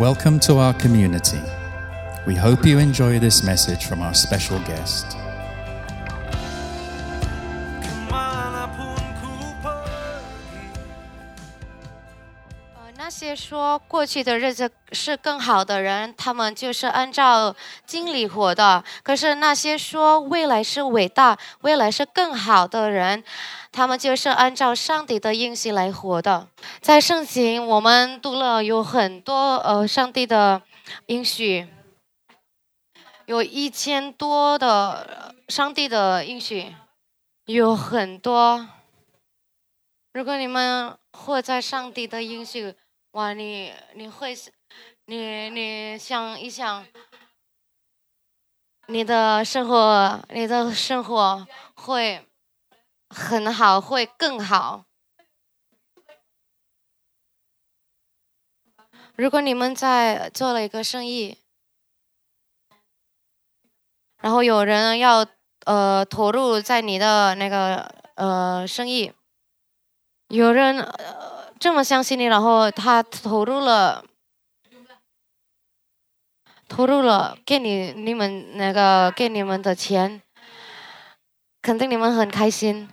Welcome to our community. We hope you enjoy this message from our special guest. 那些说过去的日子是更好的人，他们就是按照经理活的；可是那些说未来是伟大、未来是更好的人，他们就是按照上帝的应许来活的。在圣经，我们读了有很多呃上帝的应许，有一千多的上帝的应许，有很多。如果你们活在上帝的应许，哇，你你会，你你想一想，你的生活，你的生活会很好，会更好。如果你们在做了一个生意，然后有人要呃投入在你的那个呃生意。有人呃这么相信你，然后他投入了，投入了给你你们那个给你们的钱，肯定你们很开心。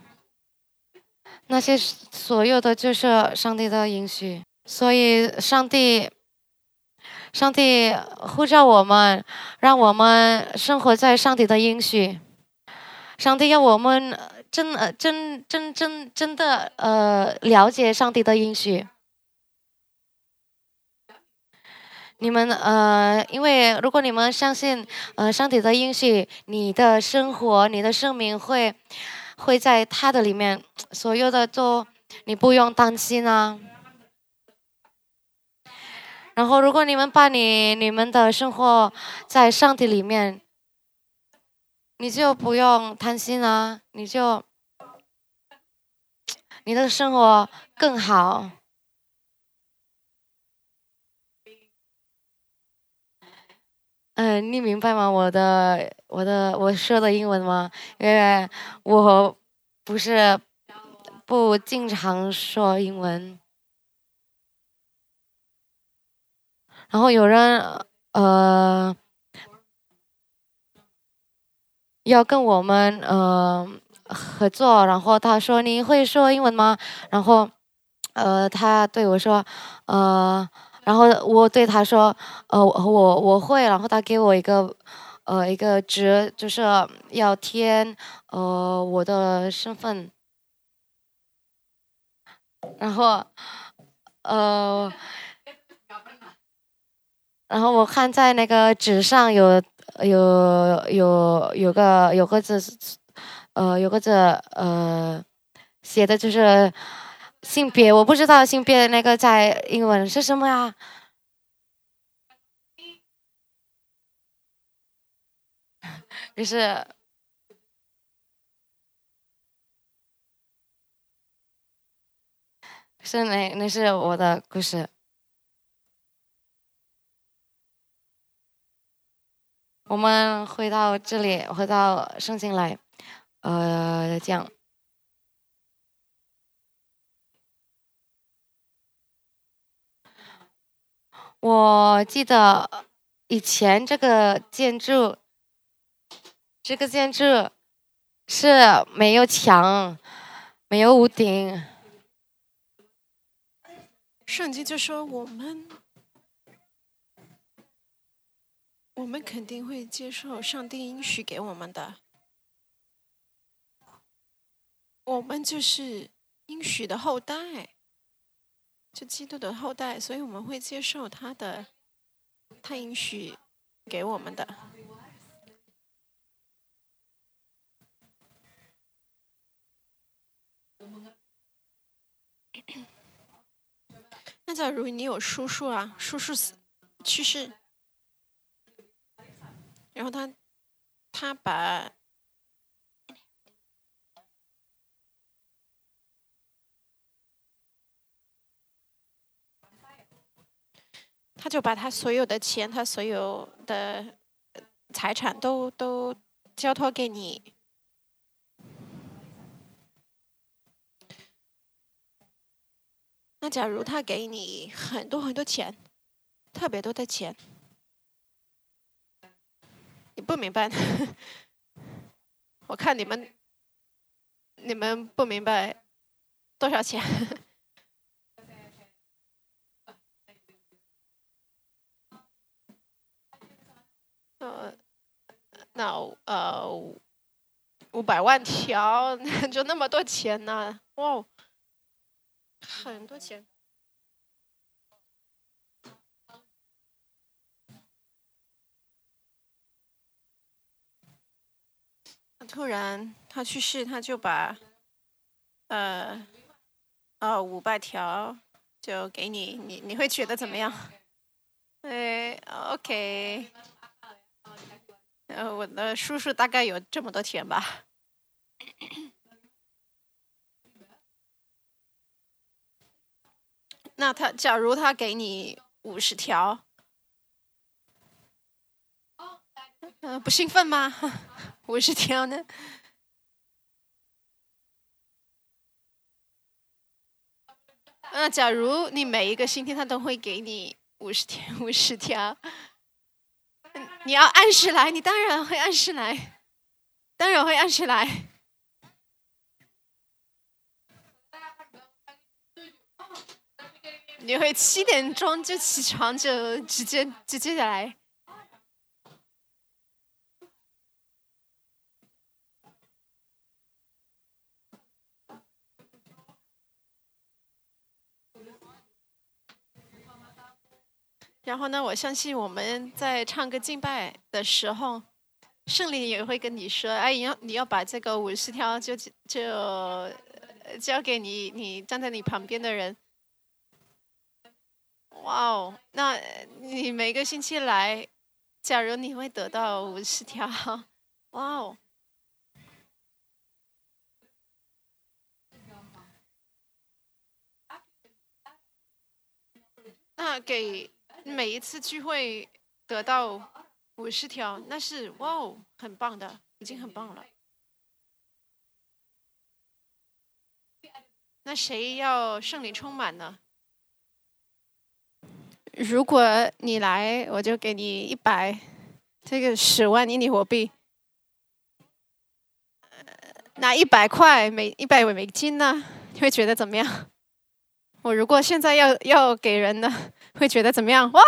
那些所有的就是上帝的允许，所以上帝，上帝呼召我们，让我们生活在上帝的允许。上帝要我们。真呃真真真真的呃了解上帝的应许，你们呃因为如果你们相信呃上帝的应许，你的生活你的生命会会在他的里面，所有的都你不用担心啊。然后如果你们把你你们的生活在上帝里面。你就不用贪心啊，你就你的生活更好。嗯，你明白吗？我的我的我说的英文吗？因为我不是不经常说英文。然后有人呃。要跟我们呃合作，然后他说你会说英文吗？然后呃他对我说呃，然后我对他说呃我我会，然后他给我一个呃一个纸，就是要填呃我的身份，然后呃然后我看在那个纸上有。有有有个有个字，呃，有个字，呃，写的就是性别，我不知道性别那个在英文是什么呀？就是是那那是我的故事。我们回到这里，回到圣经来，呃，讲。我记得以前这个建筑，这个建筑是没有墙，没有屋顶。圣经就说我们。我们肯定会接受上帝应许给我们的，我们就是应许的后代，就基督的后代，所以我们会接受他的，他应许给我们的。那假如你有叔叔啊，叔叔死去世。然后他，他把，他就把他所有的钱，他所有的财产都都交托给你。那假如他给你很多很多钱，特别多的钱。你不明白？我看你们，你们不明白多少钱？呃，那呃五百万条，就那么多钱呢？哇，很多钱。突然他去世，他就把呃哦五百条就给你，你你会觉得怎么样？哎，OK。呃，我的叔叔大概有这么多钱吧。那他假如他给你五十条，嗯，不兴奋吗？五十条呢？那假如你每一个星期他都会给你五十条，五十条。你要按时来，你当然会按时来，当然会按时来。你会七点钟就起床，就直接直接下来。然后呢，我相信我们在唱歌敬拜的时候，圣灵也会跟你说：“哎，你要你要把这个五十条就就交给你，你站在你旁边的人。”哇哦，那你每个星期来，假如你会得到五十条，哇哦，那给。每一次聚会得到五十条，那是哇哦，很棒的，已经很棒了。那谁要圣灵充满呢？如果你来，我就给你一百，这个十万印尼货币。那一百块美一百美金呢？你会觉得怎么样？我如果现在要要给人呢？会觉得怎么样？哇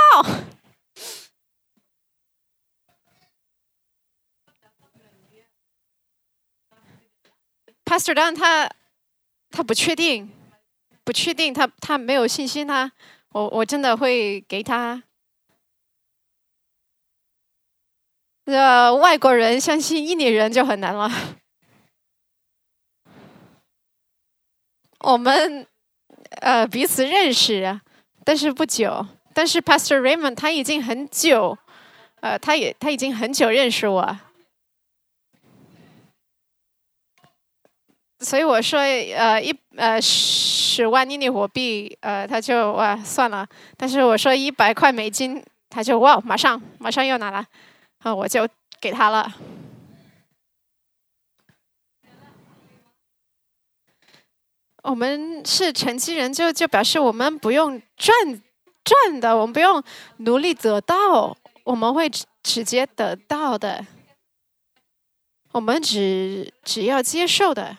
！Pastor Dan 他他不确定，不确定，他他没有信心。他我我真的会给他。这外国人相信印尼人就很难了。我们呃彼此认识。但是不久，但是 Pastor Raymond 他已经很久，呃，他也他已经很久认识我，所以我说，呃，一呃十万印尼货币，呃，他就哇算了。但是我说一百块美金，他就哇马上马上又拿了，啊，我就给他了。我们是成绩人，就就表示我们不用赚赚的，我们不用努力得到，我们会直接得到的。我们只只要接受的。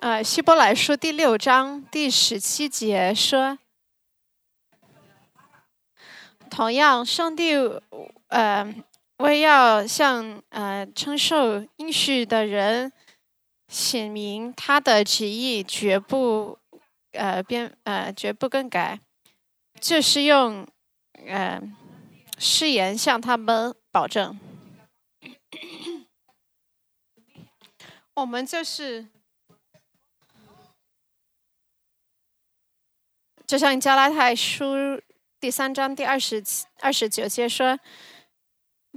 呃，希伯来书第六章第十七节说，同样，上帝，呃。为要向呃承受应许的人显明他的旨意，绝不呃变呃绝不更改，就是用呃誓言向他们保证。我们就是就像加拉太书第三章第二十二十九节说。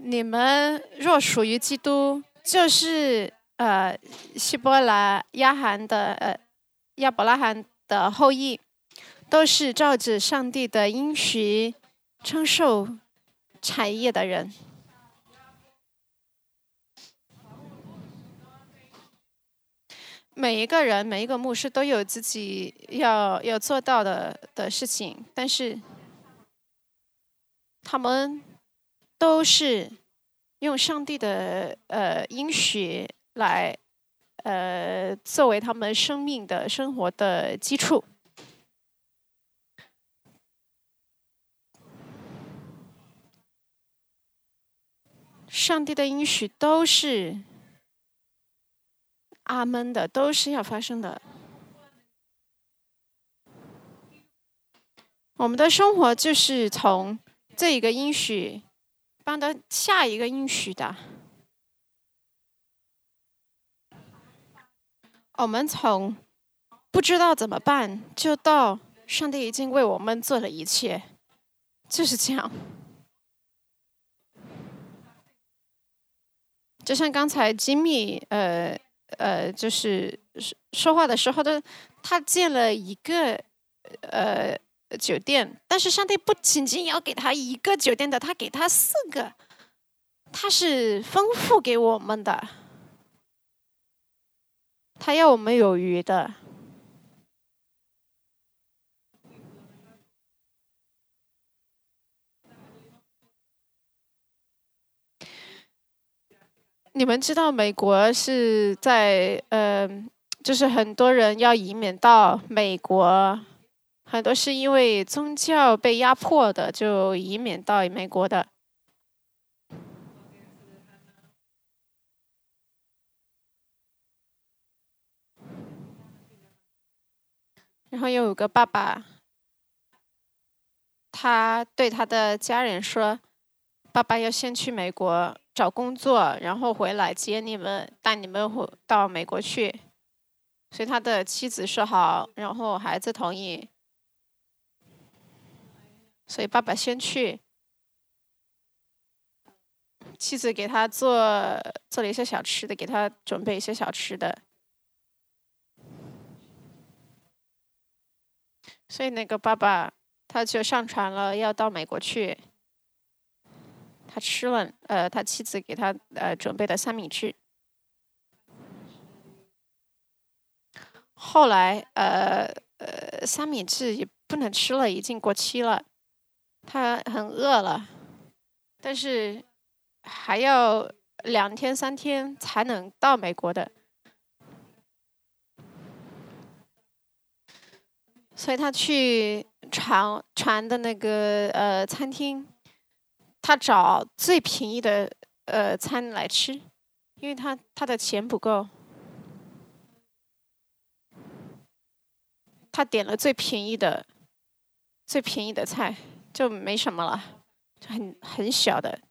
你们若属于基督，就是呃希伯来亚罕的呃亚伯拉罕的后裔，都是照着上帝的应许承受产业的人。每一个人，每一个牧师都有自己要要做到的的事情，但是他们都是用上帝的呃应许来呃作为他们生命的生活的基础。上帝的应许都是阿门的，都是要发生的。我们的生活就是从这一个应许搬到下一个应许的。我们从不知道怎么办，就到上帝已经为我们做了一切，就是这样。就像刚才吉米呃呃，就是说说话的时候的，他建了一个呃酒店，但是上帝不仅仅要给他一个酒店的，他给他四个，他是丰富给我们的，他要我们有余的。你们知道美国是在呃，就是很多人要移民到美国，很多是因为宗教被压迫的，就移民到美国的。然后又有个爸爸，他对他的家人说：“爸爸要先去美国。”找工作，然后回来接你们，带你们回到美国去。所以他的妻子说好，然后孩子同意。所以爸爸先去，妻子给他做做了一些小吃的，给他准备一些小吃的。所以那个爸爸他就上船了，要到美国去。他吃了，呃，他妻子给他呃准备的三明治。后来，呃呃，三明治也不能吃了，已经过期了。他很饿了，但是还要两天三天才能到美国的，所以他去船船的那个呃餐厅。他找最便宜的呃餐来吃，因为他他的钱不够。他点了最便宜的最便宜的菜，就没什么了，很很小的，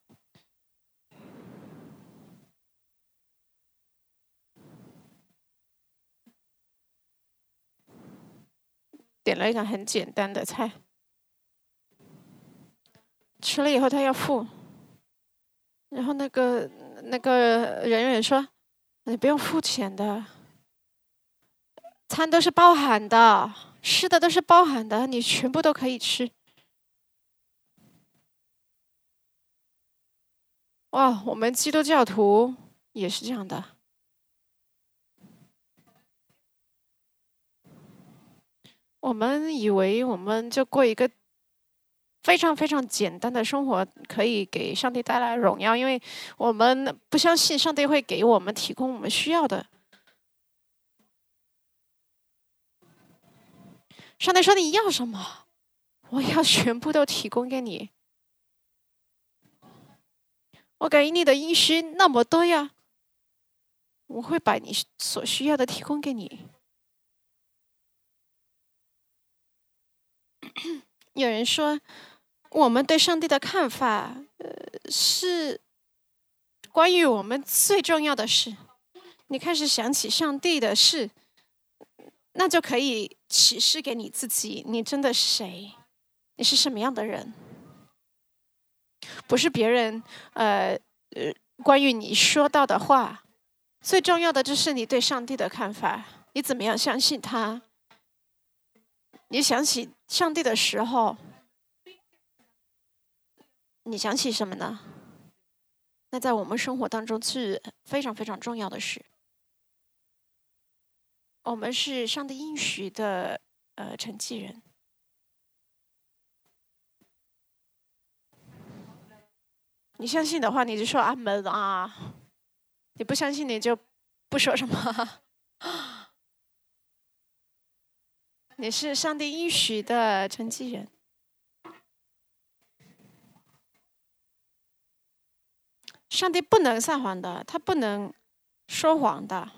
点了一个很简单的菜。吃了以后他要付，然后那个那个人员说：“你不用付钱的，餐都是包含的，吃的都是包含的，你全部都可以吃。”哇，我们基督教徒也是这样的，我们以为我们就过一个。非常非常简单的生活可以给上帝带来荣耀，因为我们不相信上帝会给我们提供我们需要的。上帝说：“你要什么，我要全部都提供给你。我给你的应许那么多呀，我会把你所需要的提供给你。”有人说。我们对上帝的看法，呃，是关于我们最重要的事。你开始想起上帝的事，那就可以启示给你自己：你真的是谁？你是什么样的人？不是别人，呃呃，关于你说到的话，最重要的就是你对上帝的看法。你怎么样相信他？你想起上帝的时候。你想起什么呢？那在我们生活当中是非常非常重要的事。我们是上帝应许的呃承继人。你相信的话，你就说阿门啊；你不相信，你就不说什么。你是上帝应许的承继人。上帝不能撒谎的，他不能说谎的，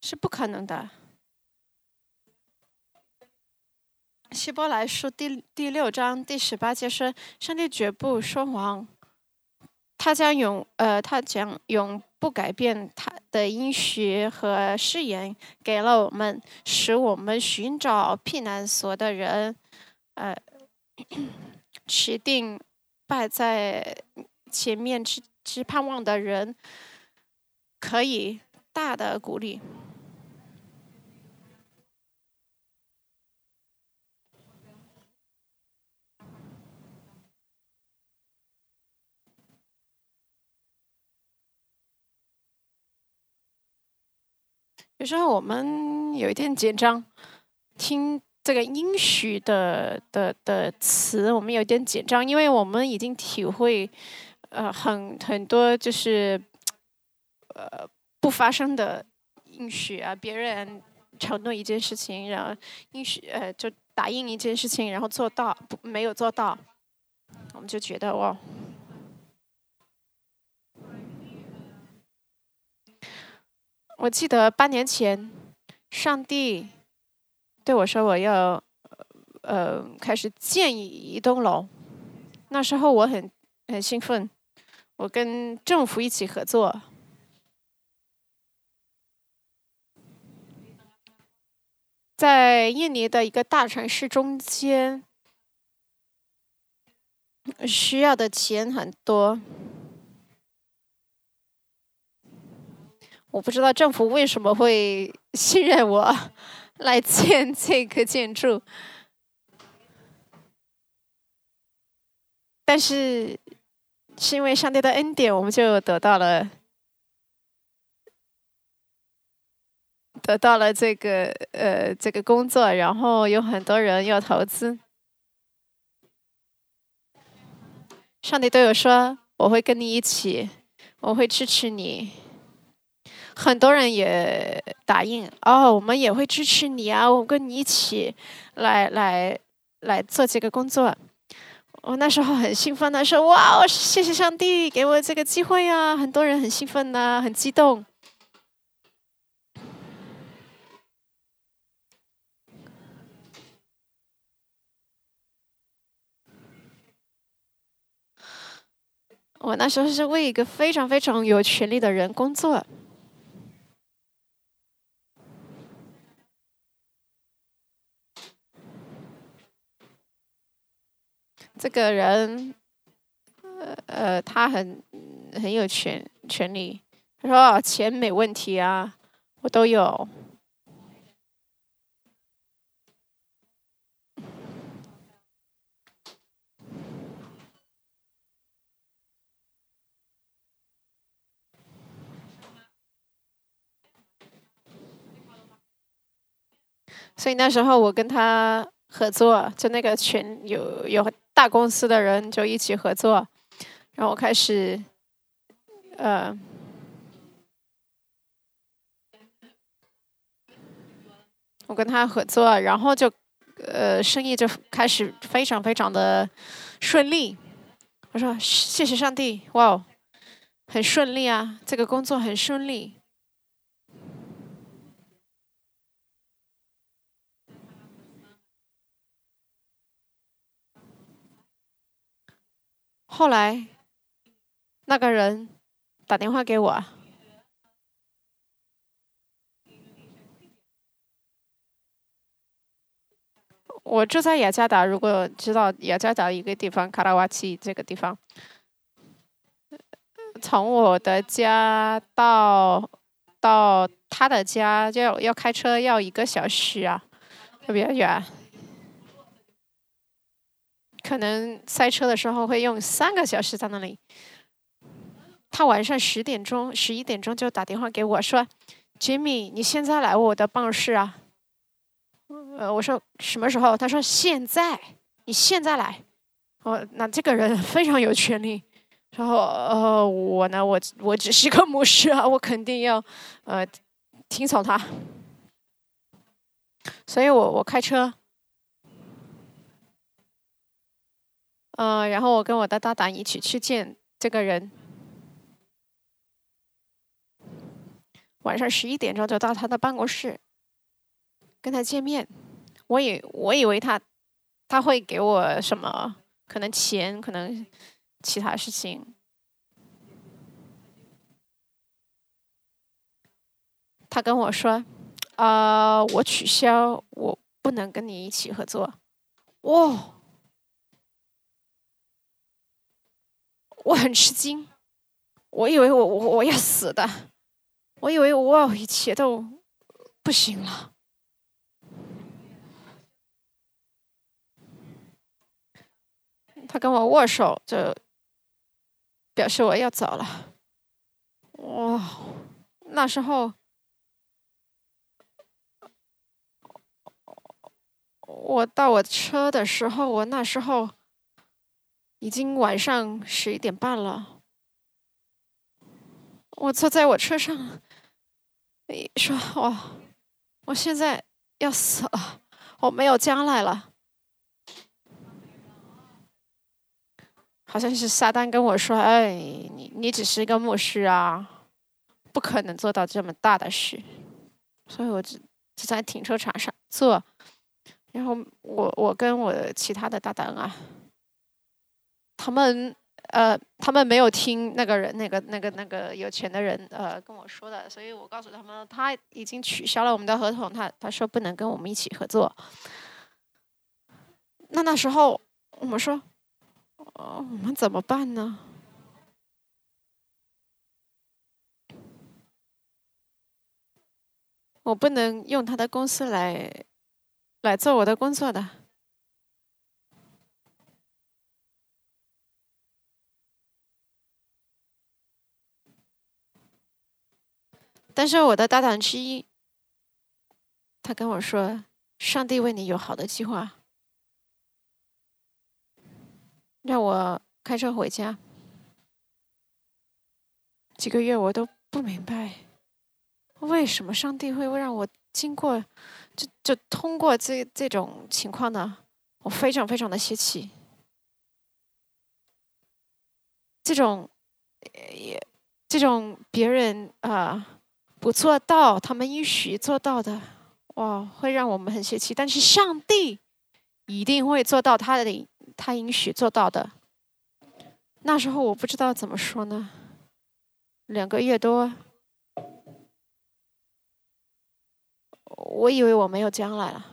是不可能的。希伯来书第第六章第十八节说：“上帝绝不说谎，他将永呃，他将永不改变他的应许和誓言，给了我们，使我们寻找避难所的人，呃，持定拜在前面之之盼望的人，可以大的鼓励。”有时候我们有一点紧张，听这个应许的的的词，我们有点紧张，因为我们已经体会，呃，很很多就是，呃，不发生的应许啊，别人承诺一件事情，然后应许呃就答应一件事情，然后做到不没有做到，我们就觉得哇。我记得八年前，上帝对我说：“我要呃开始建一栋楼。”那时候我很很兴奋，我跟政府一起合作，在印尼的一个大城市中间，需要的钱很多。我不知道政府为什么会信任我来建这个建筑，但是是因为上帝的恩典，我们就得到了得到了这个呃这个工作，然后有很多人要投资。上帝对我说：“我会跟你一起，我会支持你。”很多人也答应哦，我们也会支持你啊！我跟你一起来来来做这个工作。我那时候很兴奋的说：“哇哦，谢谢上帝给我这个机会啊！”很多人很兴奋呐，很激动。我那时候是为一个非常非常有权力的人工作。这个人，呃呃，他很很有权权利。他说钱没问题啊，我都有。所以那时候我跟他合作，就那个群有有。大公司的人就一起合作，然后开始，呃，我跟他合作，然后就，呃，生意就开始非常非常的顺利。我说谢谢上帝，哇，很顺利啊，这个工作很顺利。后来，那个人打电话给我，我住在雅加达。如果知道雅加达一个地方，卡拉瓦奇这个地方，从我的家到到他的家，要要开车要一个小时啊，特别远。可能塞车的时候会用三个小时在那里。他晚上十点钟、十一点钟就打电话给我说：“：“Jimmy，你现在来我的办公室啊？”呃，我说什么时候？他说现在，你现在来。哦，那这个人非常有权利。然后呃，我呢，我我只是一个牧师啊，我肯定要呃听从他。所以我我开车，呃，然后我跟我的搭档一起去见这个人。晚上十一点钟就到他的办公室，跟他见面。我以我以为他他会给我什么，可能钱，可能其他事情。他跟我说：“啊，我取消，我不能跟你一起合作。”哇，我很吃惊，我以为我我我要死的，我以为我一切都不行了。他跟我握手，就表示我要走了。哇，那时候我到我车的时候，我那时候已经晚上十一点半了。我坐在我车上，你说：“哇，我现在要死了，我没有将来了。”好像是撒旦跟我说：“哎，你你只是一个牧师啊，不可能做到这么大的事。”所以我只只在停车场上坐，然后我我跟我其他的搭档啊，他们呃他们没有听那个人那个那个那个有钱的人呃跟我说的，所以我告诉他们他已经取消了我们的合同，他他说不能跟我们一起合作。那那时候我们说。哦，我们怎么办呢？我不能用他的公司来来做我的工作的。但是我的搭档之一，他跟我说：“上帝为你有好的计划。”让我开车回家。几个月我都不明白，为什么上帝会让我经过，就就通过这这种情况呢？我非常非常的稀奇。这种，也这种别人啊不做到，他们应许做到的，哇，会让我们很泄气。但是上帝一定会做到他的。他应许做到的。那时候我不知道怎么说呢，两个月多，我以为我没有将来了。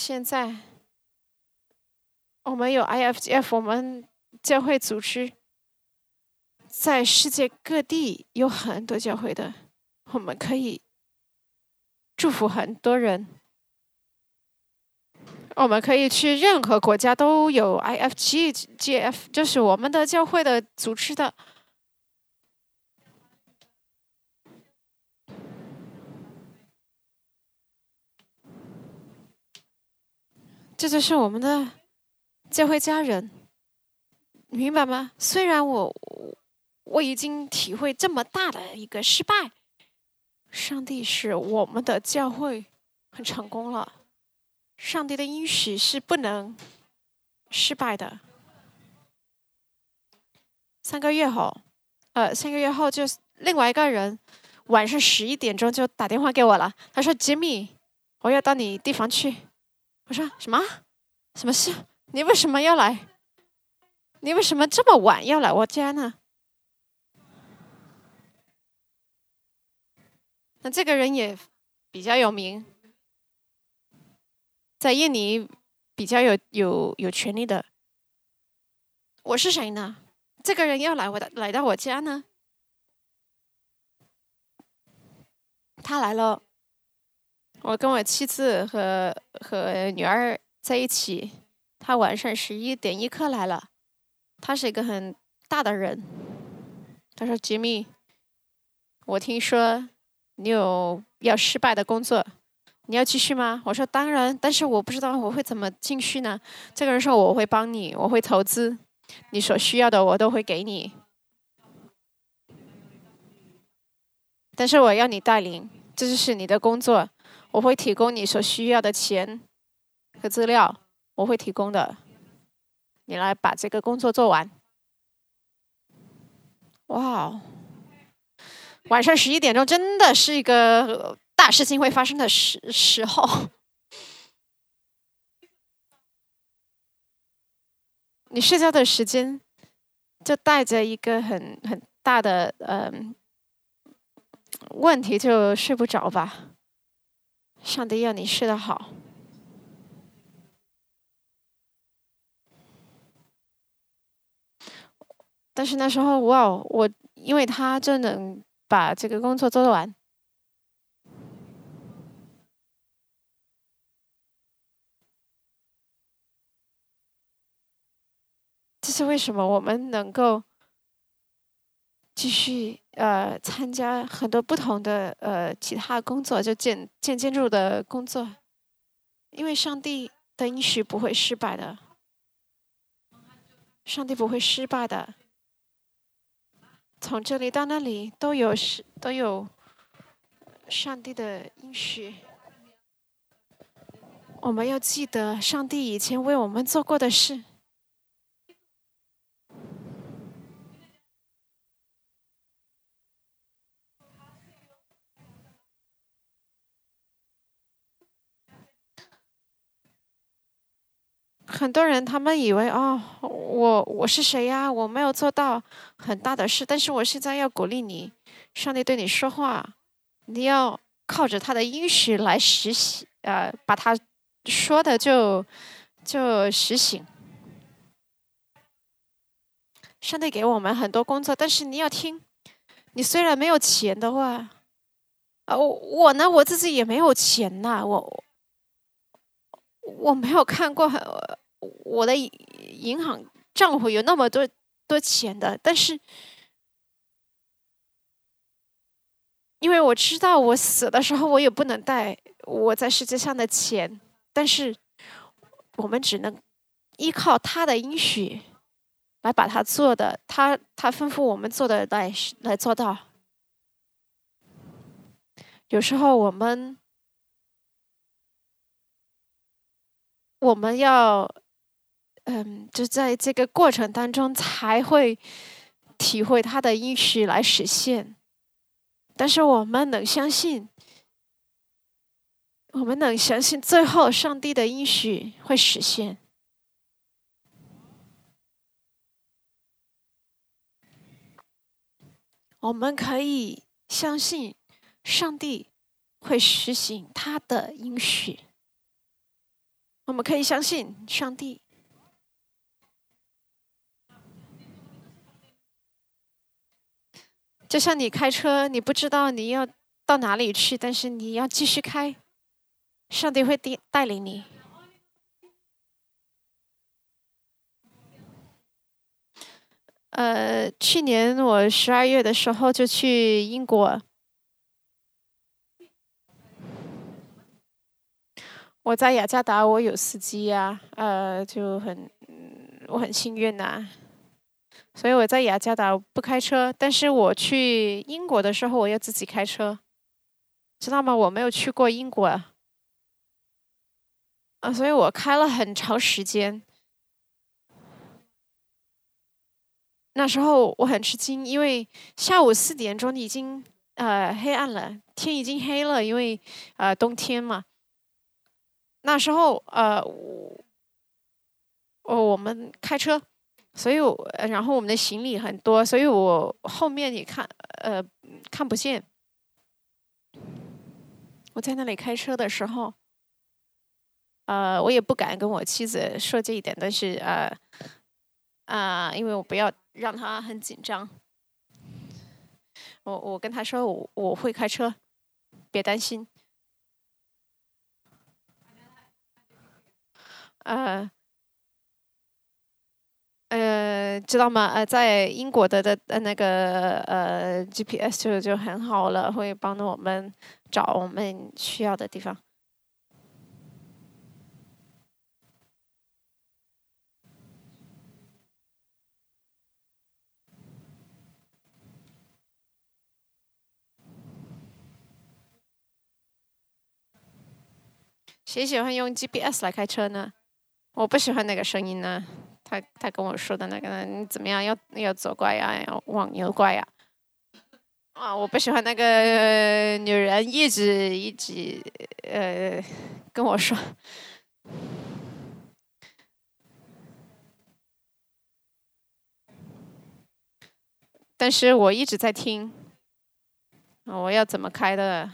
现在我们有 IFGF，我们。教会组织在世界各地有很多教会的，我们可以祝福很多人。我们可以去任何国家都有 IFG、GF，就是我们的教会的组织的。这就是我们的教会家人。明白吗？虽然我我已经体会这么大的一个失败，上帝是我们的教会很成功了。上帝的应许是不能失败的。三个月后，呃，三个月后就另外一个人晚上十一点钟就打电话给我了。他说：“Jimmy，我要到你地方去。”我说：“什么？什么事？你为什么要来？”你为什么这么晚要来我家呢？那这个人也比较有名，在印尼比较有有有权利的。我是谁呢？这个人要来我的来到我家呢？他来了，我跟我妻子和和女儿在一起，他晚上十一点一刻来了。他是一个很大的人。他说：“吉米，我听说你有要失败的工作，你要继续吗？”我说：“当然，但是我不知道我会怎么继续呢。”这个人说：“我会帮你，我会投资，你所需要的我都会给你，但是我要你带领，这就是你的工作。”我会提供你所需要的钱和资料，我会提供的。你来把这个工作做完。哇哦，晚上十一点钟真的是一个大事情会发生的时时候。你睡觉的时间就带着一个很很大的嗯问题，就睡不着吧。上帝要你睡得好，但是那时候哇，我因为他就能把这个工作做完，这是为什么我们能够继续。呃，参加很多不同的呃其他工作，就建建建筑的工作，因为上帝的应许不会失败的，上帝不会失败的，从这里到那里都有是都有上帝的应许，我们要记得上帝以前为我们做过的事。很多人他们以为哦，我我是谁呀？我没有做到很大的事，但是我现在要鼓励你，上帝对你说话，你要靠着他的应许来实行，呃，把他说的就就实行。上帝给我们很多工作，但是你要听，你虽然没有钱的话，啊，我我呢，我自己也没有钱呐，我。我没有看过很我的银行账户有那么多多钱的，但是因为我知道我死的时候我也不能带我在世界上的钱，但是我们只能依靠他的应许来把他做的，他他吩咐我们做的来来做到。有时候我们。我们要，嗯，就在这个过程当中才会体会他的应许来实现。但是我们能相信，我们能相信最后上帝的应许会实现。我们可以相信上帝会实行他的应许。我们可以相信上帝，就像你开车，你不知道你要到哪里去，但是你要继续开，上帝会带带领你。呃，去年我十二月的时候就去英国。我在雅加达，我有司机呀，呃，就很，我很幸运呐。所以我在雅加达不开车，但是我去英国的时候，我要自己开车，知道吗？我没有去过英国，啊，所以我开了很长时间。那时候我很吃惊，因为下午四点钟已经呃黑暗了，天已经黑了，因为呃冬天嘛。那时候，呃，我，我们开车，所以，然后我们的行李很多，所以我后面也看，呃，看不见。我在那里开车的时候，呃，我也不敢跟我妻子说这一点，但是，呃，啊，因为我不要让她很紧张。我我跟她说，我我会开车，别担心。呃，呃，知道吗？呃，在英国的的呃那个呃 GPS 就就很好了，会帮助我们找我们需要的地方。谁喜欢用 GPS 来开车呢？我不喜欢那个声音呢。他他跟我说的那个，你怎么样？要要左拐呀，要往右拐呀？啊，我不喜欢那个女人一直一直呃跟我说。但是我一直在听。我要怎么开的？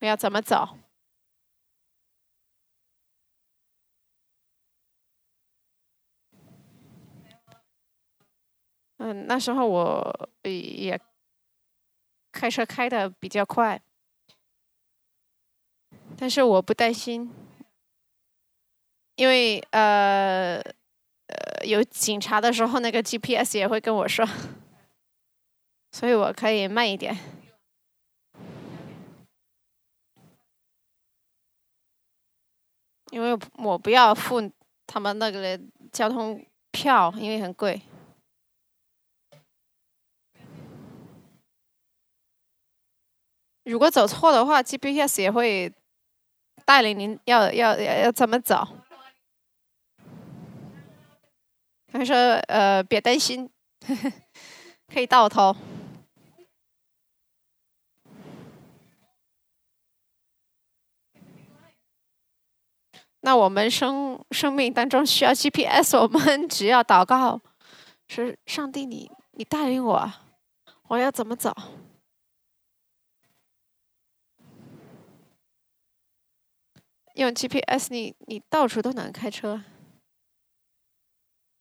我要怎么走？嗯，那时候我也开车开的比较快，但是我不担心，因为呃呃有警察的时候，那个 GPS 也会跟我说，所以我可以慢一点。因为我不要付他们那个交通票，因为很贵。如果走错的话，GPS 也会带领您要要要要怎么走。他说：“呃，别担心，可以到头。”那我们生生命当中需要 GPS，我们只要祷告，是上帝，你你带领我，我要怎么走？用 GPS，你你到处都能开车。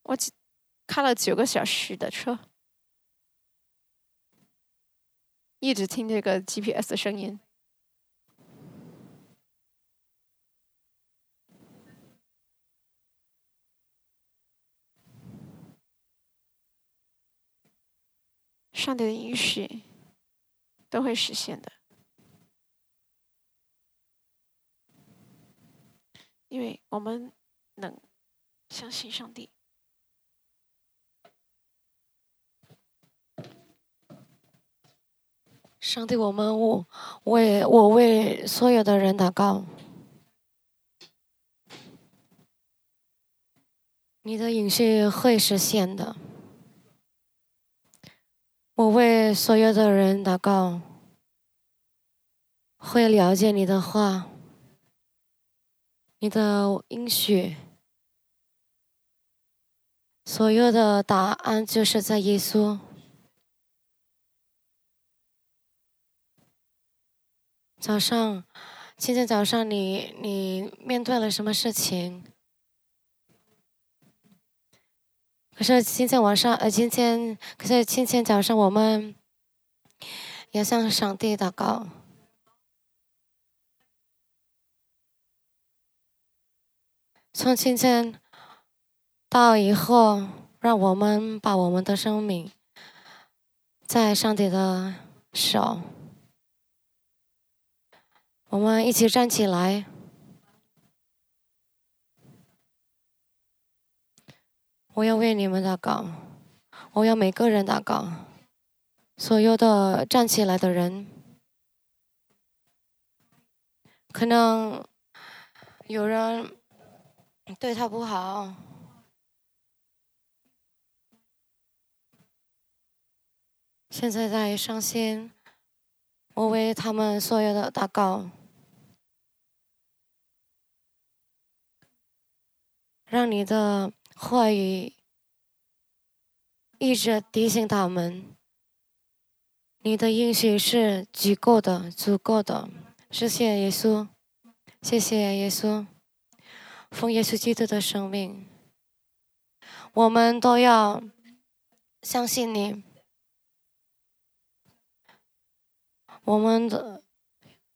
我开了九个小时的车，一直听这个 GPS 的声音。上帝的允许都会实现的，因为我们能相信上帝。上帝，我们我为我为所有的人祷告，你的允许会实现的。我为所有的人祷告，会了解你的话，你的应许，所有的答案就是在耶稣。早上，今天早上你你面对了什么事情？可是今天晚上，呃，今天可是今天早上，我们要向上帝祷告。从今天到以后，让我们把我们的生命在上帝的手，我们一起站起来。我要为你们祷告，我要每个人祷告，所有的站起来的人，可能有人对他不好，现在在伤心，我为他们所有的祷告，让你的。话语一直提醒他们：你的应许是足够的，足够的。谢谢耶稣，谢谢耶稣，奉耶稣基督的生命，我们都要相信你。我们的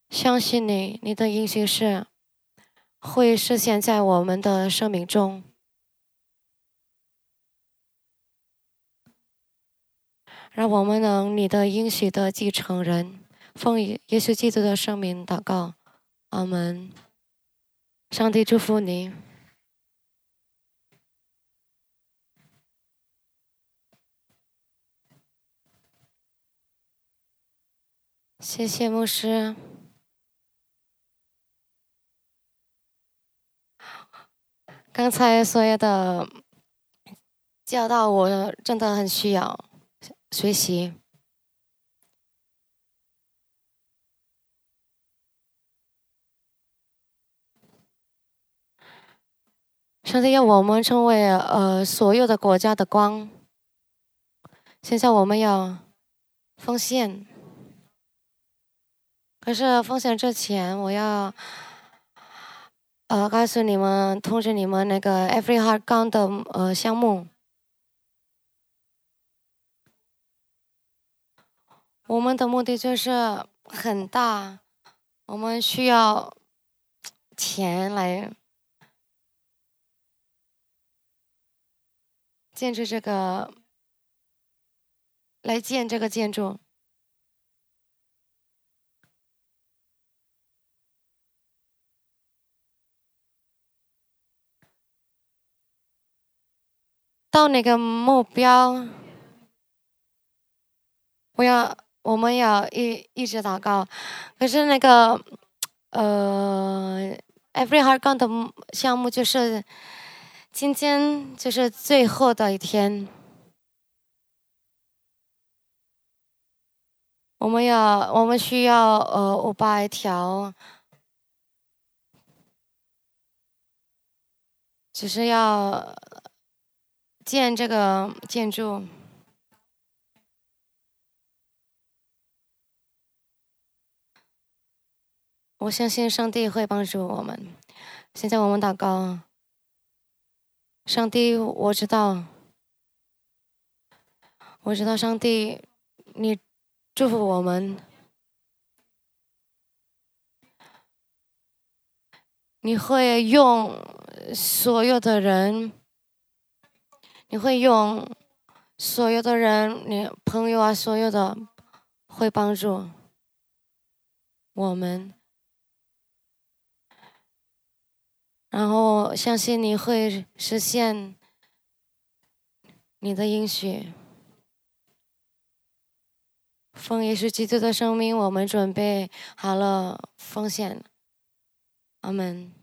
相信你，你的应许是会实现在我们的生命中，让我们能你的应许的继承人，奉耶稣基督的圣名祷告，阿门。上帝祝福你。谢谢牧师。刚才所有的教导，我真的很需要学习。上帝要我们成为呃所有的国家的光。现在我们要奉献，可是奉献之前，我要。呃，告诉你们，通知你们那个 Every Heart Gun 的呃项目，我们的目的就是很大，我们需要钱来建设这个，来建这个建筑。到那个目标，我要我们要一一直祷告。可是那个呃，Every Heart Gun 的项目就是今天就是最后的一天，我们要我们需要呃五百条，只是要。建这个建筑，我相信上帝会帮助我们。现在我们祷告，上帝，我知道，我知道，上帝，你祝福我们，你会用所有的人。你会用所有的人，你朋友啊，所有的会帮助我们，然后相信你会实现你的应许。风也是基督的生命，我们准备好了奉献。阿门。